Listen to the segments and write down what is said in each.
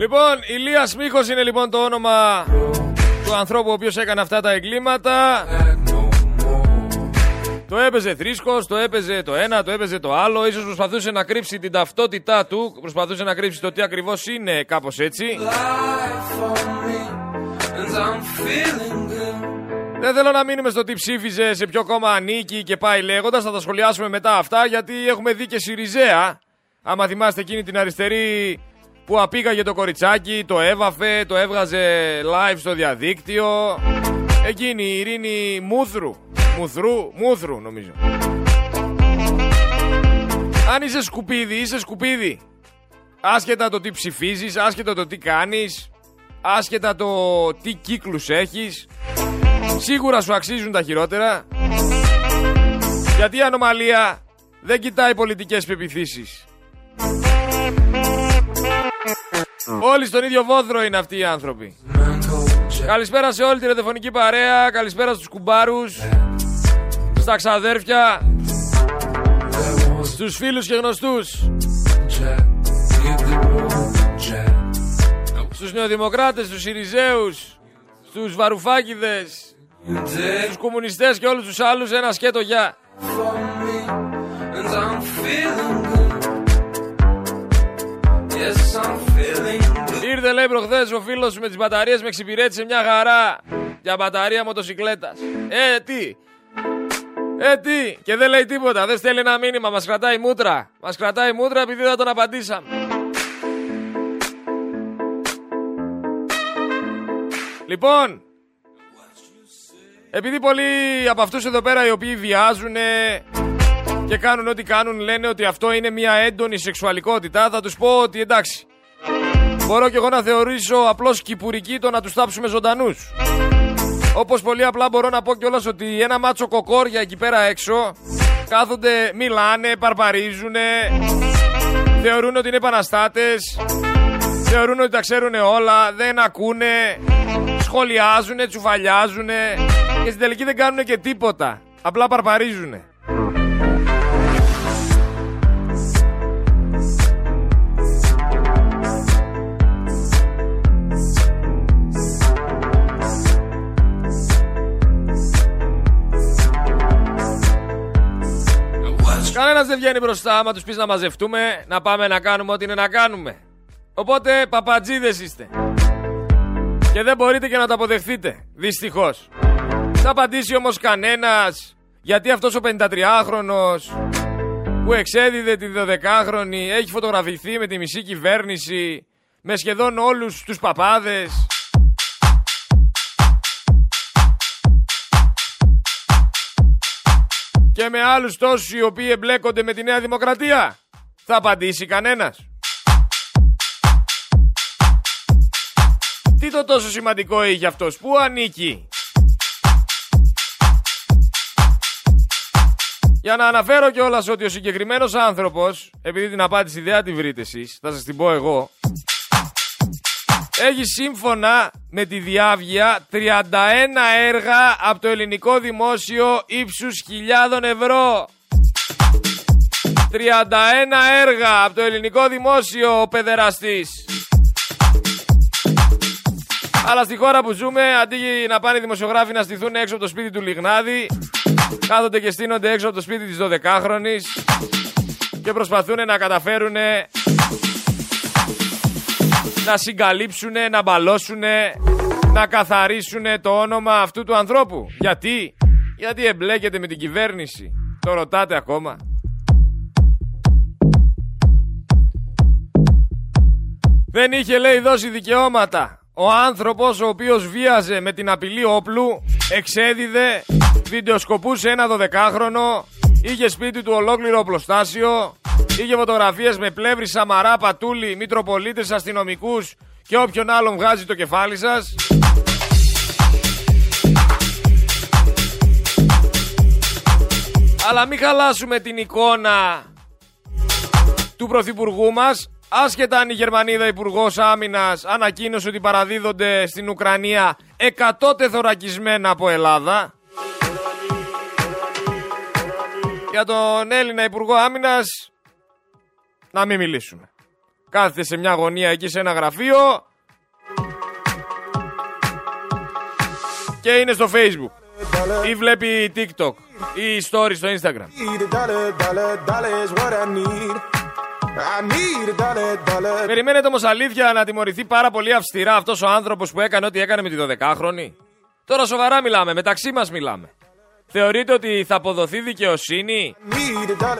Λοιπόν, Ηλίας Μίχος είναι λοιπόν το όνομα του ανθρώπου ο οποίος έκανε αυτά τα εγκλήματα. Το έπαιζε θρήσκος, το έπαιζε το ένα, το έπαιζε το άλλο. Ίσως προσπαθούσε να κρύψει την ταυτότητά του, προσπαθούσε να κρύψει το τι ακριβώς είναι, κάπως έτσι. Δεν θέλω να μείνουμε στο τι ψήφιζε, σε ποιο κόμμα ανήκει και πάει λέγοντας. Θα τα σχολιάσουμε μετά αυτά γιατί έχουμε δει και Σιριζέα. Άμα θυμάστε εκείνη την αριστερή που απήγαγε το κοριτσάκι, το έβαφε, το έβγαζε live στο διαδίκτυο. Εκείνη η Ειρήνη Μούθρου. Μούθρου, Μούθρου νομίζω. Αν είσαι σκουπίδι, είσαι σκουπίδι. Άσχετα το τι ψηφίζεις, άσχετα το τι κάνεις, άσχετα το τι κύκλους έχεις, σίγουρα σου αξίζουν τα χειρότερα. Γιατί η ανομαλία δεν κοιτάει πολιτικές πεπιθήσεις. Όλοι στον ίδιο βόδρο είναι αυτοί οι άνθρωποι. Καλησπέρα σε όλη τη ραδιοφωνική παρέα, καλησπέρα στους κουμπάρους, στα ξαδέρφια, στους φίλους και γνωστούς, στους νεοδημοκράτες, στους Ιριζέους, στους Βαρουφάκηδες, στους κομμουνιστές και όλους τους άλλους ένα σκέτο γεια. Ήρθε λέει προχθές ο φίλος σου με τις μπαταρίες με εξυπηρέτησε μια χαρά για μπαταρία μοτοσυκλέτας. Ε, τι; Ε, τι; Και δεν λέει τίποτα. Δεν στέλνει ένα μήνυμα. Μας κρατάει μούτρα. Μας κρατάει μούτρα επειδή δεν τον απαντήσαμε. Λοιπόν, επειδή πολλοί από αυτούς εδώ πέρα οι οποίοι βιάζουν και κάνουν ό,τι κάνουν λένε ότι αυτό είναι μια έντονη σεξουαλικότητα, θα τους πω ότι εντάξει, μπορώ και εγώ να θεωρήσω απλώς κυπουρική το να τους τάψουμε ζωντανούς. Όπως πολύ απλά μπορώ να πω κιόλας ότι ένα μάτσο κοκόρια εκεί πέρα έξω κάθονται, μιλάνε, παρπαρίζουνε, θεωρούν ότι είναι επαναστάτες, θεωρούν ότι τα ξέρουν όλα, δεν ακούνε, σχολιάζουνε, τσουφαλιάζουνε και στην τελική δεν κάνουν και τίποτα. Απλά παρπαρίζουνε. Κανένας δεν βγαίνει μπροστά άμα τους πεις να μαζευτούμε, να πάμε να κάνουμε ό,τι είναι να κάνουμε. Οπότε παπατζίδες είστε. Και δεν μπορείτε και να το αποδεχθείτε. Δυστυχώς. Θα απαντήσει όμως κανένας γιατί αυτός ο 53χρονο που εξέδιδε τη 12χρονη έχει φωτογραφηθεί με τη μισή κυβέρνηση με σχεδόν όλους τους παπάδες με άλλους τόσους οι οποίοι εμπλέκονται με τη Νέα Δημοκρατία; Θα απαντήσει κανένας. Τι το τόσο σημαντικό είχε αυτός, πού ανήκει; Για να αναφέρω κιόλας ότι ο συγκεκριμένος άνθρωπος, επειδή την απάντηση δεν τη βρείτε εσείς, θα σας την πω εγώ, έχει σύμφωνα με τη Διάβγεια 31 έργα από το ελληνικό δημόσιο ύψους χιλιάδων ευρώ. 31 έργα από το ελληνικό δημόσιο ο παιδεραστής. Αλλά στη χώρα που ζούμε, αντί να πάνε οι δημοσιογράφοι να στηθούν έξω από το σπίτι του Λιγνάδη, κάθονται και στείνονται έξω από το σπίτι της 12χρονης και προσπαθούν να καταφέρουν να συγκαλύψουν, να μπαλώσουν, να καθαρίσουν το όνομα αυτού του ανθρώπου. Γιατί; Γιατί εμπλέκεται με την κυβέρνηση. Το ρωτάτε ακόμα. Δεν είχε λέει δώσει δικαιώματα. Ο άνθρωπος ο οποίος βίαζε με την απειλή όπλου εξέδιδε, βιντεοσκοπούσε ένα δωδεκάχρονο, είχε σπίτι του ολόκληρο οπλοστάσιο, Είχε φωτογραφίες με πλεύρη, Σαμαρά, Πατούλη, Μητροπολίτες, αστυνομικούς και όποιον άλλον βγάζει το κεφάλι σας. Αλλά μην χαλάσουμε την εικόνα του Πρωθυπουργού μας Άσχετα αν η Γερμανίδα Υπουργός Άμυνας ανακοίνωσε ότι παραδίδονται στην Ουκρανία 100 τεθωρακισμένα από Ελλάδα. Για τον Έλληνα Υπουργό Άμυνας να μην μιλήσουμε. Κάθεται σε μια γωνία εκεί σε ένα γραφείο και είναι στο facebook ή βλέπει TikTok ή story στο Instagram. Περιμένετε όμως αλήθεια να τιμωρηθεί πάρα πολύ αυστηρά αυτός ο άνθρωπος που έκανε ό,τι έκανε με τη 12χρονη. Τώρα σοβαρά μιλάμε, μεταξύ μας μιλάμε. Θεωρείτε ότι θα αποδοθεί δικαιοσύνη,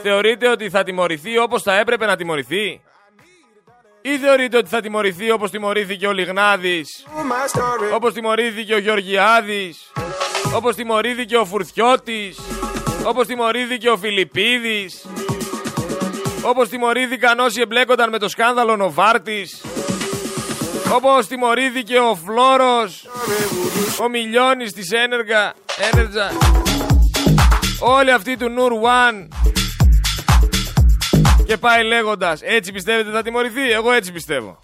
θεωρείτε ότι θα τιμωρηθεί όπως θα έπρεπε να τιμωρηθεί; Ή θεωρείτε ότι θα τιμωρηθεί όπως τιμωρήθηκε ο Λιγνάδης, όπως τιμωρήθηκε ο Γεωργιάδης, όπως τιμωρήθηκε ο Φουρθιώτης, όπως τιμωρήθηκε ο Φιλιππίδης, όπως τιμωρήθηκαν όσοι εμπλέκονταν με το σκάνδαλο Νοβάρτης, όπως τιμωρήθηκε ο Φλόρος, ο Μιλιώνης της Ένεργα, Ένεργα, όλοι αυτοί του Νουρ One και πάει λέγοντας έτσι πιστεύετε θα τιμωρηθεί, εγώ έτσι πιστεύω.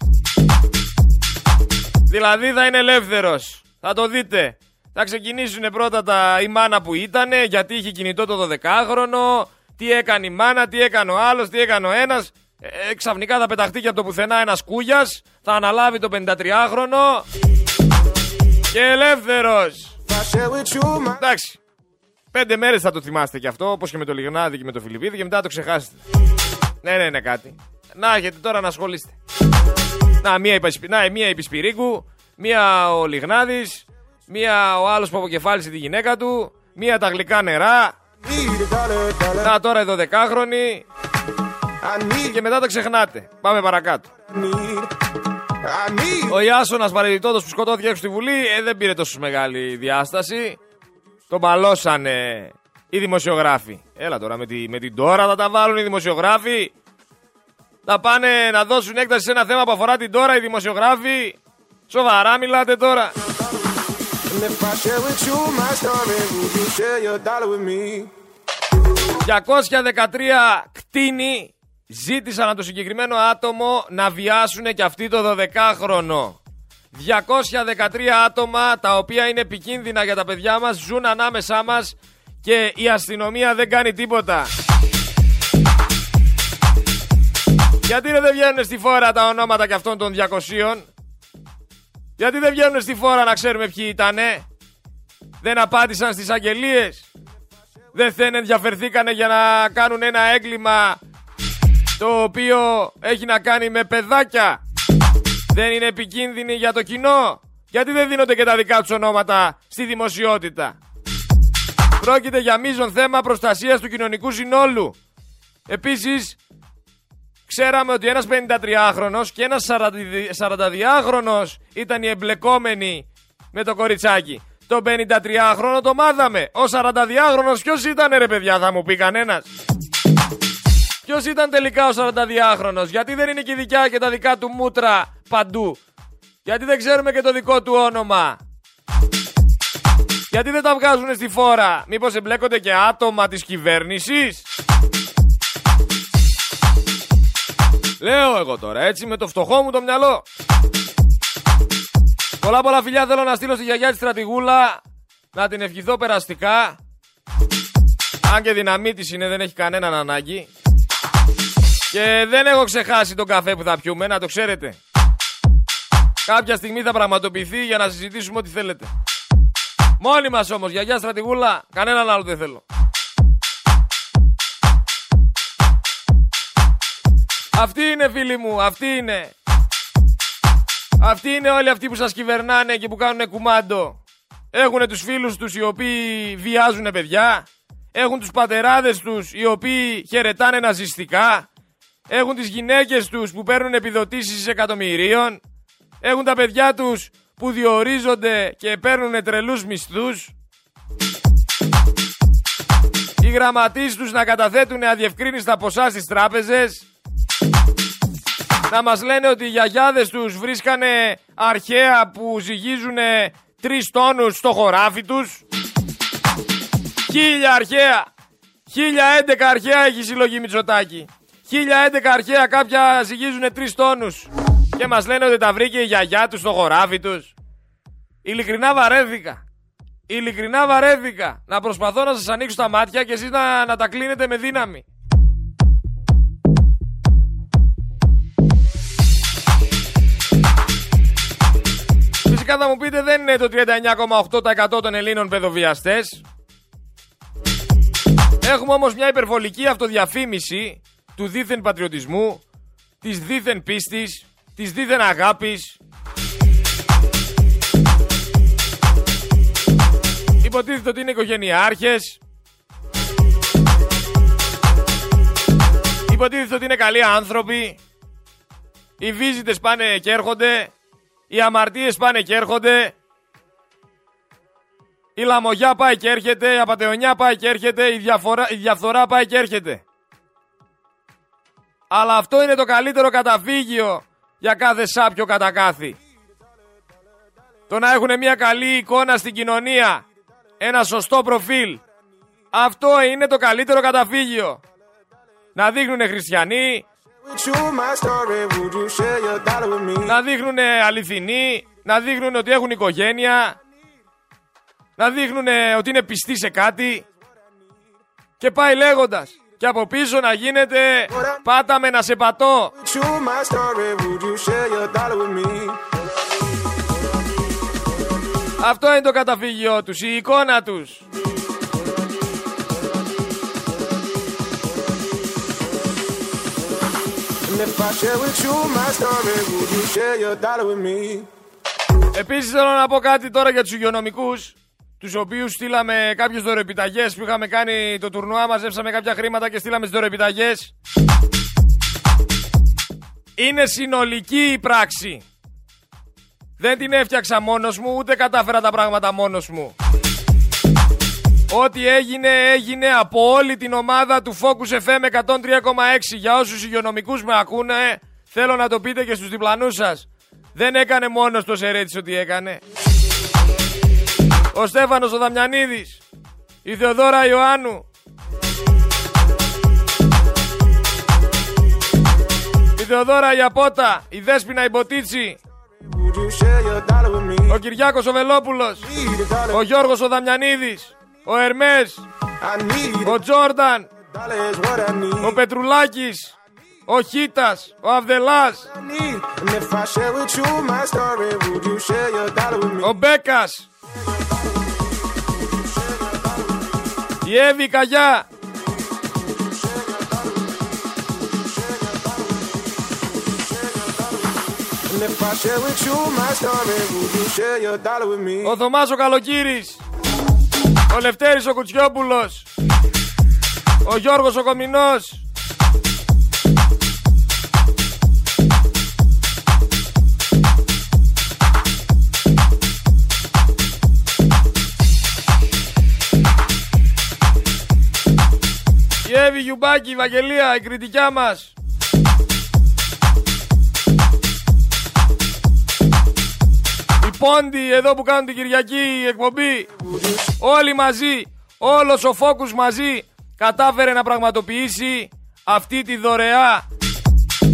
Δηλαδή θα είναι ελεύθερος, θα το δείτε. Θα ξεκινήσουν πρώτα τα η μάνα που ήταν, γιατί είχε κινητό το 12χρονο, τι έκανε η μάνα, τι έκανε ο άλλος, τι έκανε ο ένας. Ε, ξαφνικά θα πεταχτεί και από το πουθενά ένας κούγιας, θα αναλάβει το 53χρονο και ελεύθερος. Εντάξει. Πέντε μέρες θα το θυμάστε κι αυτό, όπως και με το Λιγνάδη και με το Φιλιππίδη και μετά το ξεχάσετε. Ναι, ναι, ναι, κάτι. Να έχετε τώρα να ασχολείστε. Να, μία, να, μία μία ο Λιγνάδης, μία ο άλλος που αποκεφάλισε τη γυναίκα του, μία τα γλυκά νερά. Να τώρα εδώ δεκάχρονη. Και μετά τα ξεχνάτε. Πάμε παρακάτω. Ο Ιάσονας παρεμπιπτόντος που σκοτώθηκε έξω στη Βουλή ε, δεν πήρε τόσο μεγάλη διάσταση. Τον παλώσανε οι δημοσιογράφοι. Έλα τώρα με, τη, με την τώρα θα τα βάλουν οι δημοσιογράφοι. Θα πάνε να δώσουν έκταση σε ένα θέμα που αφορά την τώρα οι δημοσιογράφοι. Σοβαρά μιλάτε τώρα. 213 κτίνη ζήτησαν από το συγκεκριμένο άτομο να βιάσουν και αυτοί το 12χρονο. 213 άτομα τα οποία είναι επικίνδυνα για τα παιδιά μας ζουν ανάμεσά μας και η αστυνομία δεν κάνει τίποτα. Γιατί δεν βγαίνουν στη φόρα τα ονόματα και αυτών των 200 γιατί δεν βγαίνουν στη φόρα να ξέρουμε ποιοι ήτανε; Δεν απάντησαν στις αγγελίες; Δεν δεν ενδιαφερθήκανε για να κάνουν ένα έγκλημα το οποίο έχει να κάνει με παιδάκια. Δεν είναι επικίνδυνοι για το κοινό. Γιατί δεν δίνονται και τα δικά τους ονόματα στη δημοσιότητα. Πρόκειται για μείζον θέμα προστασίας του κοινωνικού συνόλου. Επίσης, ξέραμε ότι ένας 53χρονος και ένας 42χρονος ήταν οι εμπλεκόμενοι με το κοριτσάκι. Το 53χρονο το μάθαμε. Ο 42χρονος ποιος ήταν ρε παιδιά θα μου πει κανένας. Ποιος ήταν τελικά ο 42χρονος. Γιατί δεν είναι και η δικιά και τα δικά του μούτρα παντού; Γιατί δεν ξέρουμε και το δικό του όνομα; Γιατί δεν τα βγάζουν στη φόρα; Μήπως εμπλέκονται και άτομα της κυβέρνησης; Λέω εγώ τώρα έτσι με το φτωχό μου το μυαλό. Πολλά πολλά φιλιά θέλω να στείλω στη γιαγιά της στρατηγούλα να την ευχηθώ περαστικά. Αν και δυναμίτης είναι δεν έχει κανέναν ανάγκη. Και δεν έχω ξεχάσει τον καφέ που θα πιούμε, να το ξέρετε. Κάποια στιγμή θα πραγματοποιηθεί για να συζητήσουμε ό,τι θέλετε. Μόνοι μας όμως, γιαγιά στρατηγούλα, κανέναν άλλο δεν θέλω. Αυτή είναι φίλοι μου, αυτή είναι. Αυτοί είναι όλοι αυτοί που σας κυβερνάνε και που κάνουν κουμάντο. Έχουν τους φίλους τους οι οποίοι βιάζουν παιδιά. Έχουν τους πατεράδες τους οι οποίοι χαιρετάνε ναζιστικά. Έχουν τις γυναίκες τους που παίρνουν επιδοτήσεις εκατομμυρίων. Έχουν τα παιδιά τους που διορίζονται και παίρνουν τρελούς μισθούς. Οι γραμματείς τους να καταθέτουν αδιευκρίνηστα ποσά στις τράπεζες να μας λένε ότι οι γιαγιάδες τους βρίσκανε αρχαία που ζυγίζουν τρεις τόνους στο χωράφι τους. Χίλια αρχαία. Χίλια έντεκα αρχαία έχει συλλογή Μητσοτάκη. 1011 αρχαία κάποια ζυγίζουν τρεις τόνους. Και μας λένε ότι τα βρήκε η γιαγιά τους στο χωράφι τους. Ειλικρινά βαρέθηκα. Ειλικρινά βαρέθηκα να προσπαθώ να σας ανοίξω τα μάτια και εσείς να, να τα κλείνετε με δύναμη. Φυσικά θα μου πείτε δεν είναι το 39,8% των Ελλήνων παιδοβιαστές. Έχουμε όμως μια υπερβολική αυτοδιαφήμιση του δίθεν πατριωτισμού, της δίθεν πίστης, της δίθεν αγάπης. Υποτίθεται ότι είναι οικογενειάρχες. Υποτίθεται ότι είναι καλοί άνθρωποι. Οι βίζιτες πάνε και έρχονται. Οι αμαρτίες πάνε και έρχονται. Η λαμογιά πάει και έρχεται. Η απατεωνιά πάει και έρχεται. Η, διαφορά, η διαφθορά πάει και έρχεται. Αλλά αυτό είναι το καλύτερο καταφύγιο για κάθε σάπιο κατακάθι. Το να έχουν μια καλή εικόνα στην κοινωνία. Ένα σωστό προφίλ. Αυτό είναι το καλύτερο καταφύγιο. Να δείχνουν χριστιανοί. Να δείχνουν αληθινοί. Να δείχνουν ότι έχουν οικογένεια. Να δείχνουν ότι είναι πιστοί σε κάτι. Και πάει λέγοντας. Και από πίσω να γίνεται πάτα με να σε πατώ. Αυτό είναι το καταφύγιό τους, η εικόνα τους. Επίσης θέλω να πω κάτι τώρα για τους υγειονομικούς τους οποίους στείλαμε κάποιες δωρεπιταγές που είχαμε κάνει το τουρνουά, μαζέψαμε κάποια χρήματα και στείλαμε τις δωρεπιταγές. Είναι συνολική η πράξη. Δεν την έφτιαξα μόνος μου, ούτε κατάφερα τα πράγματα μόνος μου. Ό,τι έγινε, έγινε από όλη την ομάδα του Focus FM 103,6. Για όσους υγειονομικούς με ακούνε, θέλω να το πείτε και στους διπλανούς σας. Δεν έκανε μόνος το Σερέτης ότι έκανε. Ο Στέφανος ο Δαμιανίδης. Η Θεοδόρα Ιωάννου. Η Θεοδόρα Ιαπότα. Η Δέσποινα Ιμποτίτσι. Ο Κυριάκος ο Βελόπουλος. Ο Γιώργος ο Δαμιανίδης. Ο Ερμές. Ο Τζόρνταν. Ο Πετρουλάκης. Ο Χίτας. Ο Αυδελάς. Ο Μπέκας. Η Εύη Καγιά. Ο Θωμάς ο Καλοκύρης. Ο Λευτέρης ο Κουτσιόπουλος. Ο Γιώργος ο Κομινός Εύη Γιουμπάκη, η Βαγγελία, η κριτικιά μας Πόντι εδώ που κάνουν την Κυριακή εκπομπή. Όλοι μαζί, όλος ο Φόκους μαζί κατάφερε να πραγματοποιήσει αυτή τη δωρεά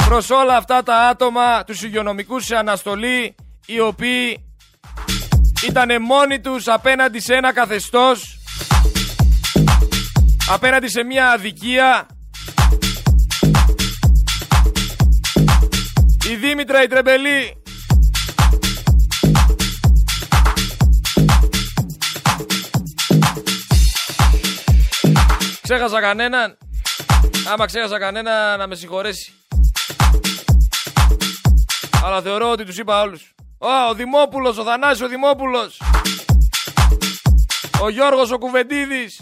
προς όλα αυτά τα άτομα, τους υγειονομικούς σε αναστολή, οι οποίοι ήταν μόνοι τους απέναντι σε ένα καθεστώς, απέναντι σε μια αδικία. Η Δήμητρα η Τρεμπελή Ξέχασα κανέναν. Άμα ξέχασα κανένα να με συγχωρέσει. Αλλά θεωρώ ότι τους είπα όλους. Ω, ο Δημόπουλος, ο Θανάσης ο Δημόπουλος. Ο Γιώργος ο Κουβεντίδης.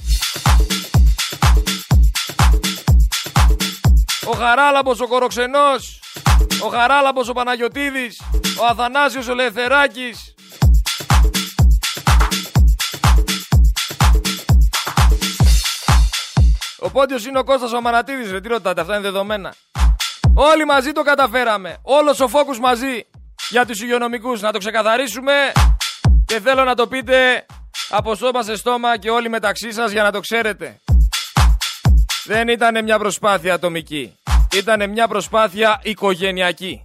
Ο Χαράλαμπος ο Κοροξενός. Ο Χαράλαμπος ο Παναγιωτίδης. Ο Αθανάσιος ο Λεθεράκης. Ο Πόντιος είναι ο Κώστας ο Μανατίδης, ρε τι ρωτάτε, αυτά είναι δεδομένα. Όλοι μαζί το καταφέραμε. Όλος ο φόκους μαζί για τους υγειονομικούς. Να το ξεκαθαρίσουμε και θέλω να το πείτε από στόμα σε στόμα και όλοι μεταξύ σας για να το ξέρετε. Δεν ήταν μια προσπάθεια ατομική. Ήταν μια προσπάθεια οικογενειακή.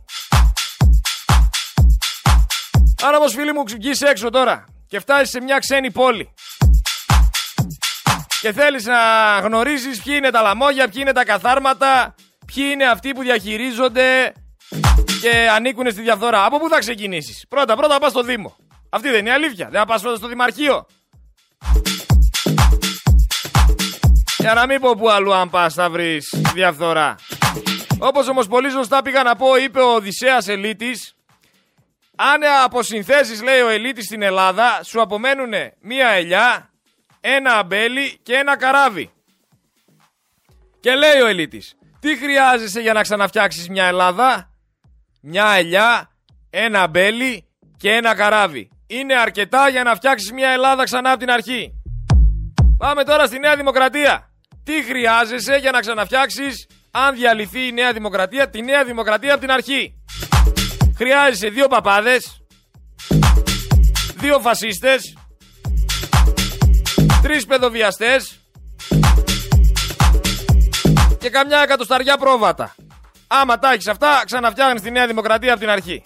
Αν όμως φίλοι μου βγεις έξω τώρα και φτάσεις σε μια ξένη πόλη και θέλεις να γνωρίζεις ποιοι είναι τα λαμόγια, ποιοι είναι τα καθάρματα, ποιοι είναι αυτοί που διαχειρίζονται και ανήκουν στη διαφθορά. Από πού θα ξεκινήσεις; Πρώτα, πρώτα πας στο Δήμο. Αυτή δεν είναι η αλήθεια. Δεν θα στο Δημαρχείο. Για να μην πω που αλλού αν πας θα βρεις διαφθορά. Όπως όμως πολύ σωστά πήγα να πω, είπε ο Οδυσσέας Ελίτης, αν από συνθέσεις λέει ο Ελίτης στην Ελλάδα, σου απομένουν μία ελιά, ένα αμπέλι και ένα καράβι. Και λέει ο Ελίτης, τι χρειάζεσαι για να ξαναφτιάξεις μια Ελλάδα, μια ελιά, ένα αμπέλι και ένα καράβι. Είναι αρκετά για να φτιάξεις μια Ελλάδα ξανά από την αρχή. Πάμε τώρα στη Νέα Δημοκρατία. Τι χρειάζεσαι για να ξαναφτιάξεις, αν διαλυθεί η Νέα Δημοκρατία, τη Νέα Δημοκρατία από την αρχή. Χρειάζεσαι δύο παπάδες, δύο φασίστες, τρεις παιδοβιαστές και καμιά εκατοσταριά πρόβατα. Άμα τα έχεις αυτά, ξαναφτιάχνεις τη Νέα Δημοκρατία από την αρχή.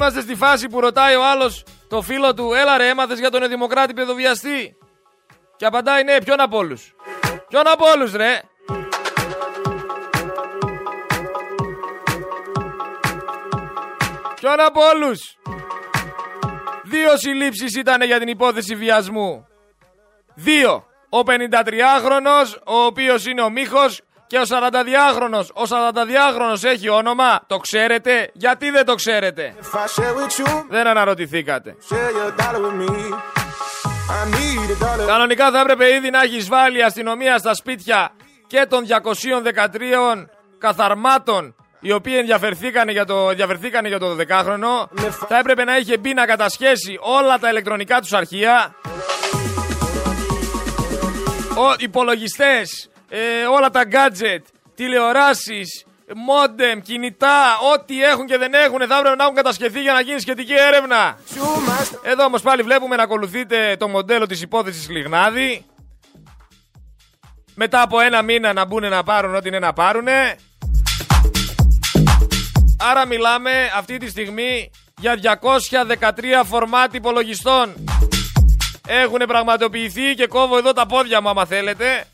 Είμαστε στη φάση που ρωτάει ο άλλος το φίλο του, έλα ρε έμαθες για τον Δημοκράτη παιδοβιαστή; Και απαντάει ναι, ποιον από όλους; Ποιον από όλους ρε; Ποιον από όλους; Δύο συλλήψεις ήταν για την υπόθεση βιασμού. Δύο. Ο 53χρονος, ο οποίος είναι ο Μίχος και ο 42χρονος. Ο 42χρονος έχει όνομα, το ξέρετε, γιατί δεν το ξέρετε; Δεν αναρωτηθήκατε. Κανονικά θα έπρεπε ήδη να έχεις βάλει αστυνομία στα σπίτια και των 213 καθαρμάτων οι οποίοι ενδιαφερθήκανε για το, ενδιαφερθήκανε για το 12χρονο. Θα έπρεπε να είχε μπει να κατασχέσει όλα τα ηλεκτρονικά τους αρχεία. Ο, υπολογιστές, ε, όλα τα gadget, τηλεοράσεις, μόντεμ, κινητά, ό,τι έχουν και δεν έχουν θα έπρεπε να έχουν κατασκευθεί για να γίνει σχετική έρευνα. Εδώ όμως πάλι βλέπουμε να ακολουθείτε το μοντέλο της υπόθεσης Λιγνάδη. Μετά από ένα μήνα να μπουν να πάρουν ό,τι είναι να πάρουνε. Άρα μιλάμε αυτή τη στιγμή για 213 φορμάτ υπολογιστών. Έχουν πραγματοποιηθεί και κόβω εδώ τα πόδια μου άμα θέλετε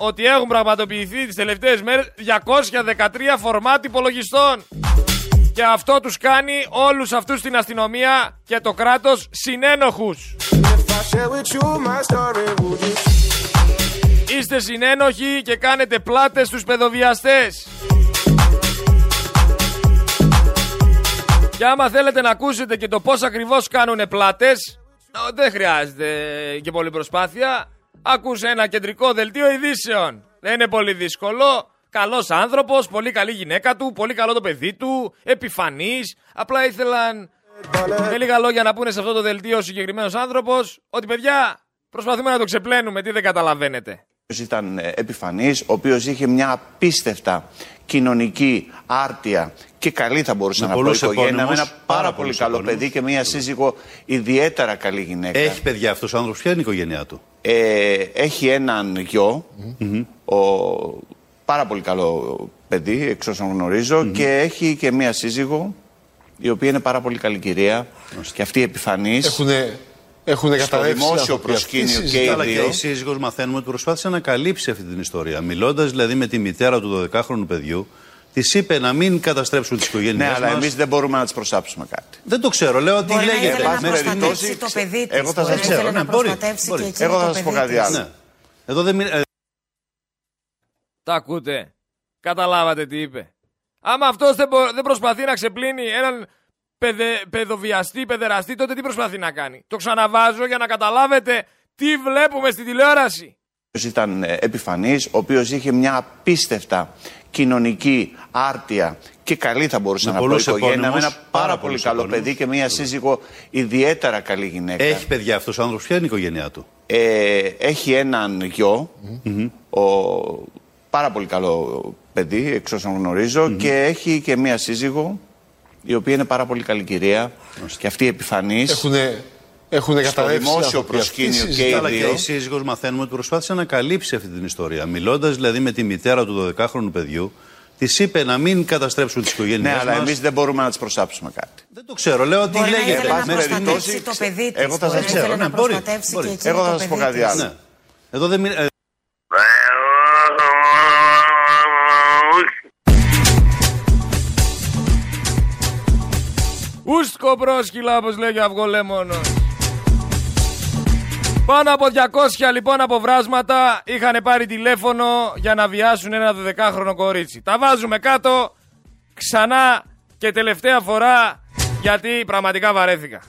ότι έχουν πραγματοποιηθεί τις τελευταίες μέρες 213 φορμάτ υπολογιστών. Και αυτό τους κάνει όλους αυτούς στην αστυνομία και το κράτος συνένοχους. Είστε συνένοχοι και κάνετε πλάτες στους παιδοβιαστές. Και άμα θέλετε να ακούσετε και το πώς ακριβώς κάνουν πλάτες, δεν χρειάζεται και πολύ προσπάθεια. Άκουσε ένα κεντρικό δελτίο ειδήσεων. Δεν είναι πολύ δύσκολο. Καλός άνθρωπος, πολύ καλή γυναίκα του, πολύ καλό το παιδί του, επιφανής. Απλά ήθελαν με λίγα λόγια να πούνε σε αυτό το δελτίο ο συγκεκριμένος άνθρωπος ότι παιδιά προσπαθούμε να το ξεπλένουμε. Τι δεν καταλαβαίνετε. Ήταν ε, επιφανής, ο οποίος είχε μια απίστευτα κοινωνική άρτια και καλή θα μπορούσε να πω οικογένεια με ένα πάρα, πολύ καλό παιδί και μια σύζυγο ιδιαίτερα καλή γυναίκα. Έχει παιδιά αυτός ο άνθρωπος, ποια είναι η οικογένειά του; Ε, έχει έναν γιο, ο, πάρα πολύ καλό παιδί, εξ όσων γνωρίζω, και έχει και μία σύζυγο, η οποία είναι πάρα πολύ καλή κυρία, και αυτή επιφανής. Έχουνε, έχουν στο δημόσιο προσκήνιο και οι δύο. Και η σύζυγος μαθαίνουμε ότι προσπάθησε να καλύψει αυτή την ιστορία. Μιλώντας δηλαδή με τη μητέρα του 12χρονου παιδιού, Της είπε να μην καταστρέψουν τις οικογένειές Ναι, αλλά εμείς δεν μπορούμε να τι προσάψουμε κάτι. Δεν το ξέρω, λέω ότι λέγεται. Να προστατεύσει το παιδί της. Εγώ θα σας ξέρω. Ναι, μπορεί, μπορεί. Εγώ θα σας πω κάτι άλλο. Ναι. Εδώ δεν ε, Τα ακούτε. Καταλάβατε τι είπε. Άμα αυτός δεν, δεν προσπαθεί να ξεπλύνει έναν παιδε, παιδοβιαστή, παιδεραστή, τότε τι προσπαθεί να κάνει; Το ξαναβάζω για να καταλάβετε τι βλέπουμε στη τηλεόραση. Ήταν ε, επιφανής, ο οποίος είχε μια απίστευτα κοινωνική άρτια και καλή θα μπορούσε να, να πω οικογένεια με ένα πάρα, πολύ καλό παιδί και μια σύζυγο ιδιαίτερα καλή γυναίκα. Έχει παιδιά αυτός ο άνθρωπος, ποια είναι η οικογένειά του; Ε, έχει έναν γιο, ο, πάρα πολύ καλό παιδί εξ όσων γνωρίζω και έχει και μια σύζυγο η οποία είναι πάρα πολύ καλή κυρία και αυτή επιφανής. Έχουνε έχουν στο δημόσιο προσκήνιο και οι δύο. Και η σύζυγος μαθαίνουμε ότι προσπάθησε να καλύψει αυτή την ιστορία. Μιλώντας δηλαδή με τη μητέρα του 12χρονου παιδιού, της είπε να μην καταστρέψουν τις οικογένειές Ναι, αλλά εμείς δεν μπορούμε να τι προσάψουμε κάτι. Δεν το ξέρω, λέω ότι μπορεί λέγεται. Να προστατεύσει το παιδί της. Εγώ θα σας ξέρω. Ναι, μπορεί, μπορεί. Εγώ θα σας πω κάτι άλλο. Ναι. Εδώ δεν. Κοπρόσκυλα όπως λέγει ο Αυγολέμονος. Πάνω από 200 λοιπόν αποβράσματα είχαν πάρει τηλέφωνο για να βιάσουν ένα 12χρονο κορίτσι. Τα βάζουμε κάτω ξανά και τελευταία φορά γιατί πραγματικά βαρέθηκα.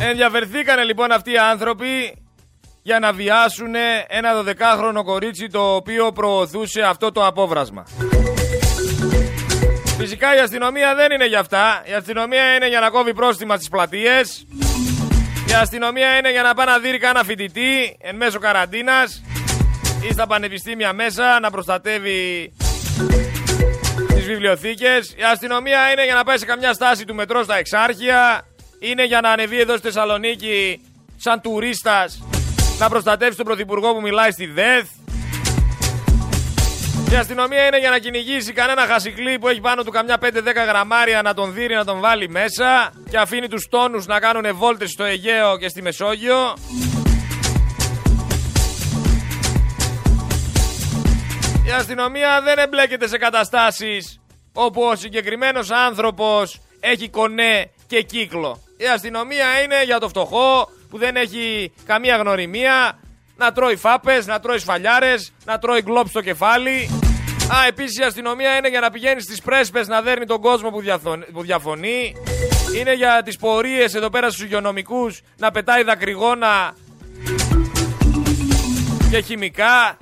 Ενδιαφερθήκανε λοιπόν αυτοί οι άνθρωποι για να βιάσουν ένα 12χρονο κορίτσι το οποίο προωθούσε αυτό το απόβρασμα. Φυσικά η αστυνομία δεν είναι για αυτά. Η αστυνομία είναι για να κόβει πρόστιμα στις πλατείες. Η αστυνομία είναι για να πάει να δει κανένα φοιτητή εν μέσω καραντίνας ή στα πανεπιστήμια μέσα να προστατεύει τις βιβλιοθήκες. Η αστυνομία είναι για να πάει σε καμιά στάση του μετρό στα εξάρχεια. Είναι για να ανεβεί εδώ στη Θεσσαλονίκη σαν τουρίστας να προστατεύσει τον Πρωθυπουργό που μιλάει στη ΔΕΘ. Η αστυνομία είναι για να κυνηγήσει κανένα χασικλή που έχει πάνω του καμιά 5-10 γραμμάρια να τον δει να τον βάλει μέσα και αφήνει τους τόνους να κάνουν βόλτες στο Αιγαίο και στη Μεσόγειο. Η αστυνομία δεν εμπλέκεται σε καταστάσεις όπου ο συγκεκριμένος άνθρωπος έχει κονέ και κύκλο. Η αστυνομία είναι για το φτωχό που δεν έχει καμία γνωριμία να τρώει φάπες, να τρώει σφαλιάρες, να τρώει γκλόπ στο κεφάλι. Α, επίσης η αστυνομία είναι για να πηγαίνει στις πρέσπες να δέρνει τον κόσμο που, διαφωνεί. Είναι για τις πορείες εδώ πέρα στους υγειονομικούς να πετάει δακρυγόνα και χημικά.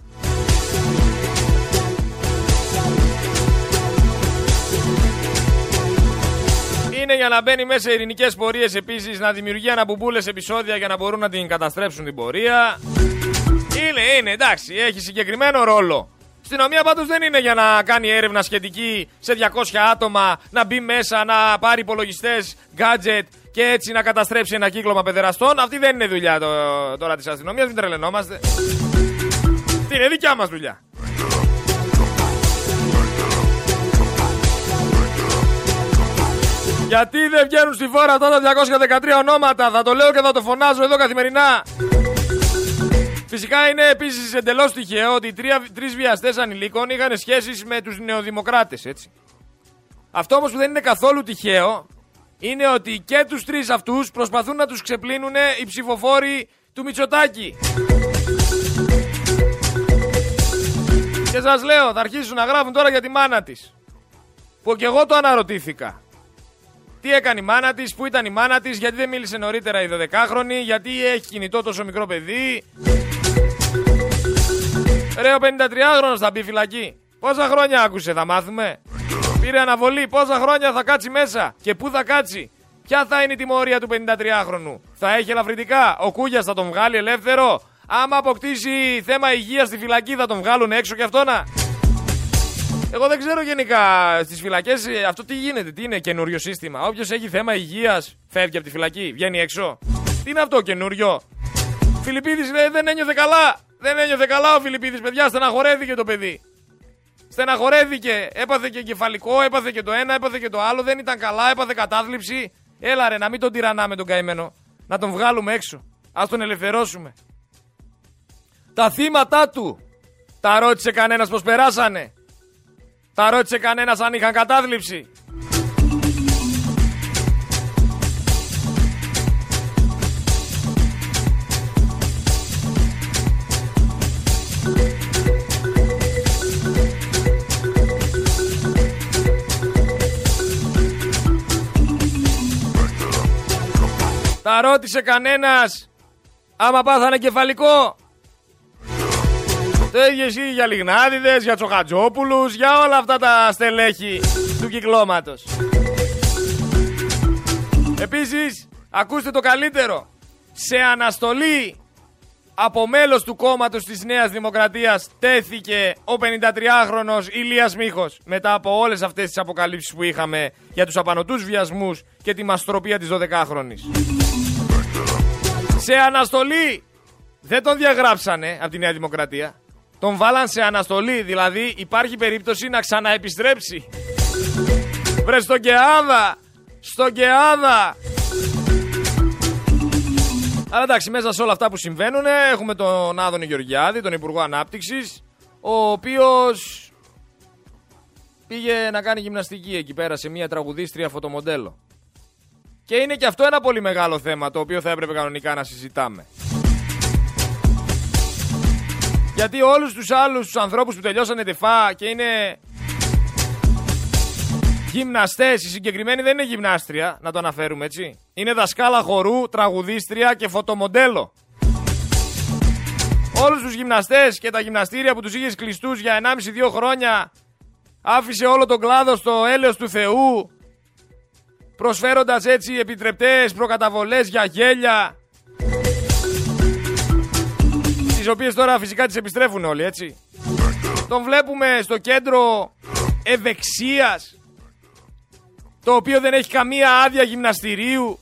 είναι για να μπαίνει μέσα σε ειρηνικές πορείες επίσης, να δημιουργεί αναμπουμπούλες επεισόδια για να μπορούν να την καταστρέψουν την πορεία. Είναι, είναι, εντάξει, έχει συγκεκριμένο ρόλο. Στην ομία πάντως δεν είναι για να κάνει έρευνα σχετική σε 200 άτομα, να μπει μέσα, να πάρει υπολογιστές, gadget και έτσι να καταστρέψει ένα κύκλωμα παιδεραστών. Αυτή δεν είναι δουλειά το, τώρα της αστυνομίας, μην τρελαινόμαστε. Τι είναι δικιά μας δουλειά. Γιατί δεν βγαίνουν στη φόρα αυτά τα 213 ονόματα, θα το λέω και θα το φωνάζω εδώ καθημερινά. Φυσικά είναι επίσης εντελώς τυχαίο ότι τρεις βιαστές ανηλίκων είχαν σχέσεις με τους νεοδημοκράτες, έτσι. Αυτό όμως που δεν είναι καθόλου τυχαίο είναι ότι και τους τρεις αυτούς προσπαθούν να τους ξεπλύνουν οι ψηφοφόροι του Μητσοτάκη. Και σας λέω, θα αρχίσουν να γράφουν τώρα για τη μάνα της. Που και εγώ το αναρωτήθηκα. Τι έκανε η μάνα της, πού ήταν η μάνα της, γιατί δεν μίλησε νωρίτερα η 12χρονη, γιατί έχει κινητό τόσο μικρό παιδί. Ρε, ο 53χρονο θα μπει φυλακή. Πόσα χρόνια άκουσε, θα μάθουμε; Πήρε αναβολή, πόσα χρόνια θα κάτσει μέσα και πού θα κάτσει; Ποια θα είναι η τιμωρία του 53χρονου. Θα έχει ελαφρυντικά; Ο Κούγιας θα τον βγάλει ελεύθερο; Άμα αποκτήσει θέμα υγείας στη φυλακή θα τον βγάλουν έξω και αυτό να. Εγώ δεν ξέρω γενικά στις φυλακές ε, αυτό τι γίνεται, τι είναι καινούριο σύστημα; Όποιος έχει θέμα υγείας φεύγει από τη φυλακή, βγαίνει έξω; Τι είναι αυτό καινούριο; Φιλιππίδης δεν ένιωθε καλά; Δεν ένιωθε καλά ο Φιλιππίδης, παιδιά, στεναχωρέθηκε το παιδί. Στεναχωρέθηκε, έπαθε και κεφαλικό, έπαθε και το ένα, έπαθε και το άλλο, δεν ήταν καλά, έπαθε κατάθλιψη. Έλα ρε, να μην τον τυρανάμε τον καημένο. Να τον βγάλουμε έξω. Α τον ελευθερώσουμε. Τα θύματα του. Τα ρώτησε κανένας πώς περάσανε. Τα ρώτησε κανένας αν είχαν κατάθλιψη. Τα ρώτησε κανένας άμα πάθανε κεφαλικό. Το ίδιο ισχύει για Λιγνάδιδες, για Τσοχατζόπουλους, για όλα αυτά τα στελέχη του κυκλώματος. Επίσης, ακούστε το καλύτερο. Σε αναστολή από μέλος του κόμματος της Νέας Δημοκρατίας τέθηκε ο 53χρονος Ηλίας Μίχος μετά από όλες αυτές τις αποκαλύψεις που είχαμε για τους απανοτούς βιασμούς και τη μαστροπία της 12χρονης. Σε αναστολή δεν τον διαγράψανε από τη Νέα Δημοκρατία. Τον βάλαν σε αναστολή, δηλαδή υπάρχει περίπτωση να ξαναεπιστρέψει. Βρε στον Κεάδα! Στον Κεάδα! Αλλά εντάξει, μέσα σε όλα αυτά που συμβαίνουν έχουμε τον Άδωνη Γεωργιάδη, τον Υπουργό Ανάπτυξης, ο οποίος πήγε να κάνει γυμναστική εκεί πέρα σε μια τραγουδίστρια φωτομοντέλο. Και είναι και αυτό ένα πολύ μεγάλο θέμα το οποίο θα έπρεπε κανονικά να συζητάμε. Γιατί όλους τους άλλους τους ανθρώπους που τελειώσανε τεφά και είναι γυμναστές, οι συγκεκριμένοι δεν είναι γυμνάστρια, να το αναφέρουμε έτσι. Είναι δασκάλα χορού, τραγουδίστρια και φωτομοντέλο. Όλους τους γυμναστές και τα γυμναστήρια που τους είχες κλειστούς για 1,5-2 χρόνια άφησε όλο τον κλάδο στο έλεος του Θεού προσφέροντας έτσι επιτρεπτές προκαταβολές για γέλια τις οποίες τώρα φυσικά τις επιστρέφουν όλοι έτσι τον βλέπουμε στο κέντρο ευεξίας το οποίο δεν έχει καμία άδεια γυμναστηρίου.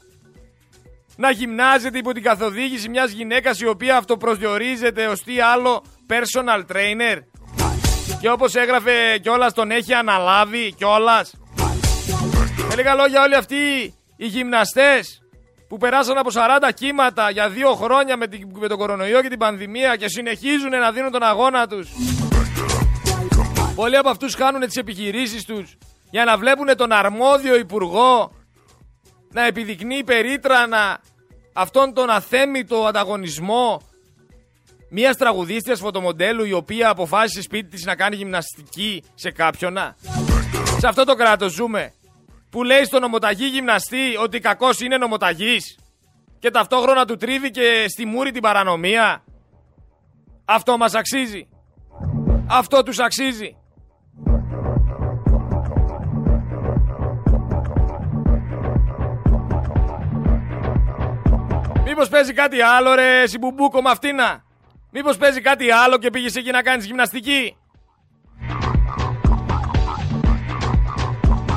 Να γυμνάζεται υπό την καθοδήγηση μιας γυναίκας η οποία αυτοπροσδιορίζεται ως τι άλλο personal trainer. Και όπως έγραφε κιόλας τον έχει αναλάβει κιόλας. Με λίγα λόγια όλοι αυτοί οι γυμναστές που περάσαν από 40 κύματα για δύο χρόνια με, την, με τον κορονοϊό και την πανδημία και συνεχίζουν να δίνουν τον αγώνα τους. Πολλοί από αυτούς κάνουν τις επιχειρήσεις τους για να βλέπουν τον αρμόδιο υπουργό να επιδεικνύει περίτρανα αυτόν τον αθέμητο ανταγωνισμό μιας τραγουδίστριας φωτομοντέλου η οποία αποφάσισε σπίτι της να κάνει γυμναστική σε κάποιον. Σε αυτό το κράτος ζούμε που λέει στον νομοταγή γυμναστή ότι κακός είναι νομοταγής και ταυτόχρονα του τρίβει και στη μούρη την παρανομία. Αυτό μας αξίζει. Αυτό τους αξίζει. Μήπως παίζει κάτι άλλο ρε συμπουμπούκο με αυτήνα. Μήπως παίζει κάτι άλλο και πήγες εκεί να κάνεις γυμναστική;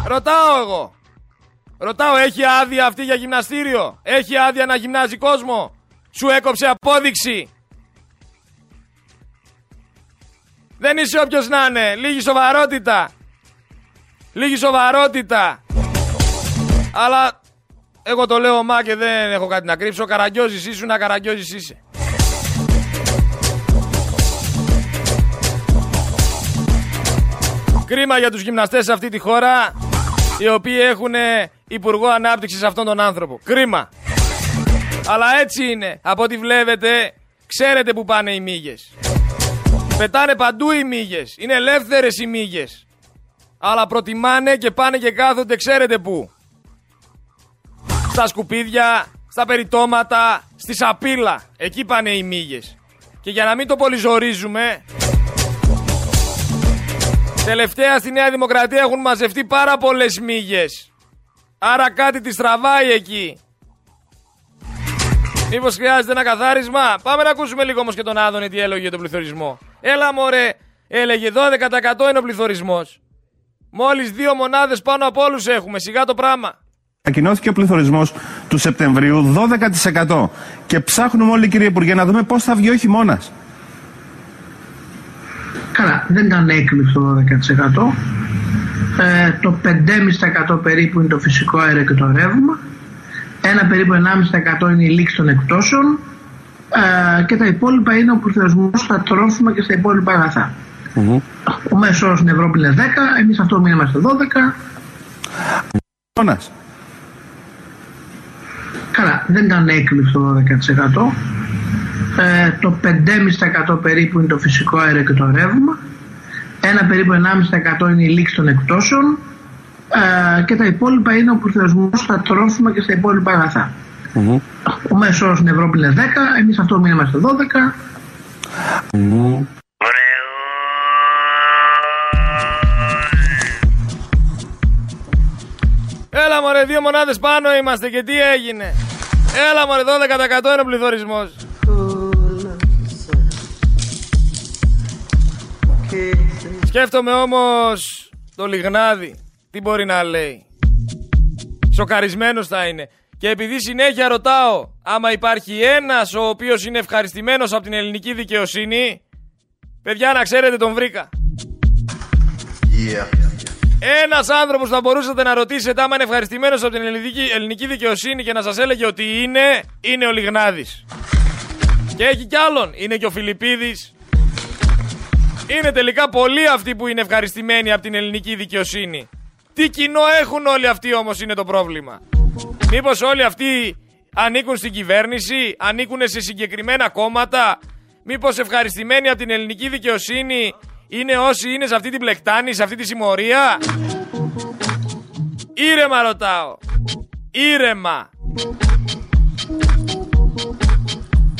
Ρωτάω εγώ. Ρωτάω, έχει άδεια αυτή για γυμναστήριο; Έχει άδεια να γυμνάζει κόσμο; Σου έκοψε απόδειξη. Δεν είσαι όποιος να είναι. Λίγη σοβαρότητα. Λίγη σοβαρότητα. Αλλά εγώ το λέω μα και δεν έχω κάτι να κρύψω. Καραγκιόζης ήσουν, καραγκιόζης είσαι. Κρίμα για τους γυμναστές σε αυτή τη χώρα οι οποίοι έχουν υπουργό ανάπτυξης αυτόν τον άνθρωπο. Κρίμα. Αλλά έτσι είναι. Από ό,τι βλέπετε, ξέρετε που πάνε οι μύγες. Πετάνε παντού οι μύγες. Είναι ελεύθερες οι μύγες. Αλλά προτιμάνε και πάνε και κάθονται ξέρετε πού. Στα σκουπίδια, στα περιτώματα, στη σαπίλα. Εκεί πάνε οι μύγες. Και για να μην το πολυζορίζουμε, Τελευταία στη Νέα Δημοκρατία έχουν μαζευτεί πάρα πολλές μύγες. Άρα κάτι τη τραβάει εκεί. Μήπως χρειάζεται ένα καθάρισμα; Πάμε να ακούσουμε λίγο όμως και τον Άδωνη τι έλεγε για τον πληθωρισμό. Έλα μωρέ, έλεγε 12% είναι ο πληθωρισμός. Μόλις δύο μονάδες πάνω από όλους έχουμε, σιγά το πράγμα. Ακοινώθηκε ο πληθωρισμός του Σεπτεμβρίου 12%. Και ψάχνουμε όλοι, κύριε Υπουργέ, να δούμε πώς θα βγει ο χειμώνας. Καλά, δεν ήταν έκπληξη το 12%. Ε, το 5,5% περίπου είναι το φυσικό αέριο και το ρεύμα. Ένα περίπου 1,5% είναι η λήξη των εκτόσεων. Ε, και τα υπόλοιπα είναι ο πληθωρισμό στα τρόφιμα και στα υπόλοιπα αγαθά. Mm-hmm. Ο μέσος όρος στην Ευρώπη είναι 10, εμείς αυτό μείναμε στο 12. Καλά, δεν ήταν έκπληξη το 12%. Ε, το 5,5% περίπου είναι το φυσικό αέριο και το ρεύμα. Ένα περίπου 1,5% είναι η λήξη των εκτόσεων. Ε, και τα υπόλοιπα είναι ο πληθωρισμό στα τρόφιμα και στα υπόλοιπα αγαθά. Mm-hmm. Ο μέσος όρος στην Ευρώπη είναι 10, εμείς αυτό μείναμε στο 12. Mm-hmm. Έλα μωρέ, δύο μονάδες πάνω είμαστε και τι έγινε. Έλα μωρέ, 12% είναι ο πληθωρισμός. Σκέφτομαι όμως το λιγνάδι. Τι μπορεί να λέει. Σοκαρισμένος θα είναι. Και επειδή συνέχεια ρωτάω άμα υπάρχει ένας ο οποίος είναι ευχαριστημένος από την ελληνική δικαιοσύνη, παιδιά να ξέρετε τον βρήκα. Yeah. Ένας άνθρωπος θα μπορούσατε να ρωτήσετε άμα είναι ευχαριστημένος από την ελληνική, ελληνική δικαιοσύνη και να σας έλεγε ότι είναι, είναι ο Λιγνάδης. Και έχει κι άλλον. Είναι και ο Φιλιππίδης Είναι τελικά πολλοί αυτοί που είναι ευχαριστημένοι από την ελληνική δικαιοσύνη. Τι κοινό έχουν όλοι αυτοί όμως είναι το πρόβλημα. Μήπως όλοι αυτοί ανήκουν στην κυβέρνηση, ανήκουν σε συγκεκριμένα κόμματα. Μήπως ευχαριστημένοι από την ελληνική δικαιοσύνη είναι όσοι είναι σε αυτή την πλεκτάνη, σε αυτή τη συμμορία. Ήρεμα ρωτάω. Ήρεμα.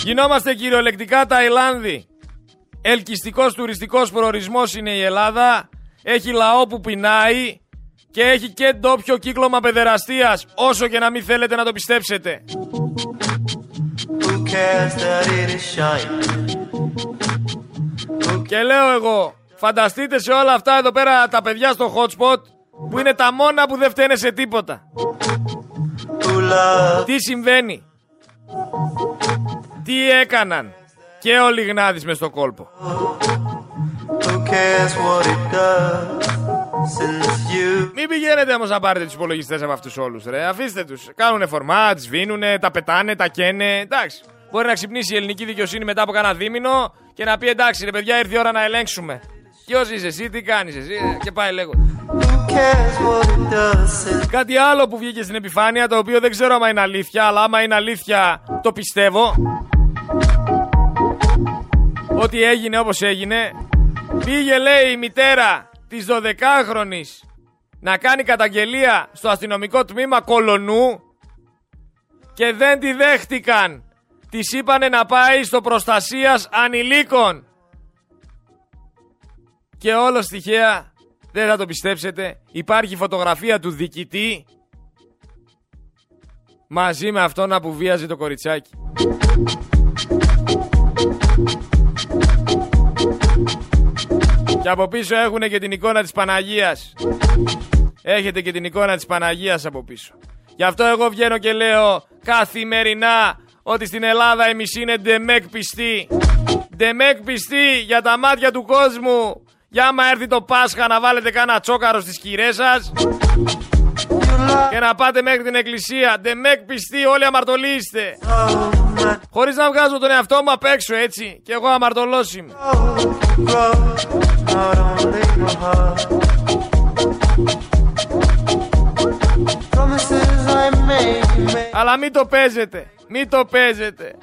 Γινόμαστε κυριολεκτικά Ταϊλάνδη. Ελκυστικός τουριστικός προορισμός είναι η Ελλάδα. Έχει λαό που πεινάει και έχει και ντόπιο κύκλωμα παιδεραστίας όσο και να μην θέλετε να το πιστέψετε. Και λέω εγώ, φανταστείτε σε όλα αυτά εδώ πέρα τα παιδιά στο hotspot που είναι τα μόνα που δεν φταίνε σε τίποτα. Τι συμβαίνει; Τι έκαναν; Και ο Λιγνάδης μες στο κόλπο. Μην πηγαίνετε όμως να πάρετε τους υπολογιστές από αυτούς όλους, ρε. Αφήστε τους. Κάνουν φορμάτς, σβήνουνε, τα πετάνε, τα καίνε. Εντάξει. Μπορεί να ξυπνήσει η ελληνική δικαιοσύνη μετά από κανένα δίμηνο και να πει εντάξει, ρε παιδιά, ήρθε η ώρα να ελέγξουμε. Ποιος είσαι εσύ, τι κάνεις εσύ, ε, και πάει λέγοντα. Κάτι άλλο που βγήκε στην επιφάνεια, το οποίο δεν ξέρω άμα είναι αλήθεια, αλλά άμα είναι αλήθεια το πιστεύω. Ότι έγινε όπως έγινε. Πήγε λέει η μητέρα της 12χρονης να κάνει καταγγελία στο αστυνομικό τμήμα Κολονού και δεν τη δέχτηκαν. Της είπανε να πάει στο προστασίας ανηλίκων. Και όλο στοιχεία, δεν θα το πιστέψετε, υπάρχει φωτογραφία του διοικητή μαζί με αυτόν που βίαζε το κοριτσάκι. Και από πίσω έχουν και την εικόνα της Παναγίας. Έχετε και την εικόνα της Παναγίας από πίσω. Γι' αυτό εγώ βγαίνω και λέω καθημερινά ότι στην Ελλάδα εμείς είναι ντεμεκ πιστοί. Ντεμεκ πιστοί για τα μάτια του κόσμου. Για άμα έρθει το Πάσχα να βάλετε κάνα τσόκαρο στις κυρές σας. Και να πάτε μέχρι την εκκλησία. Ντεμεκ πιστοί όλοι αμαρτωλήστε. Χωρίς να βγάζω τον εαυτό μου απ' έξω έτσι. Και εγώ αμαρτωλός είμαι. Αλλά μην το παίζετε. Μην το παίζετε.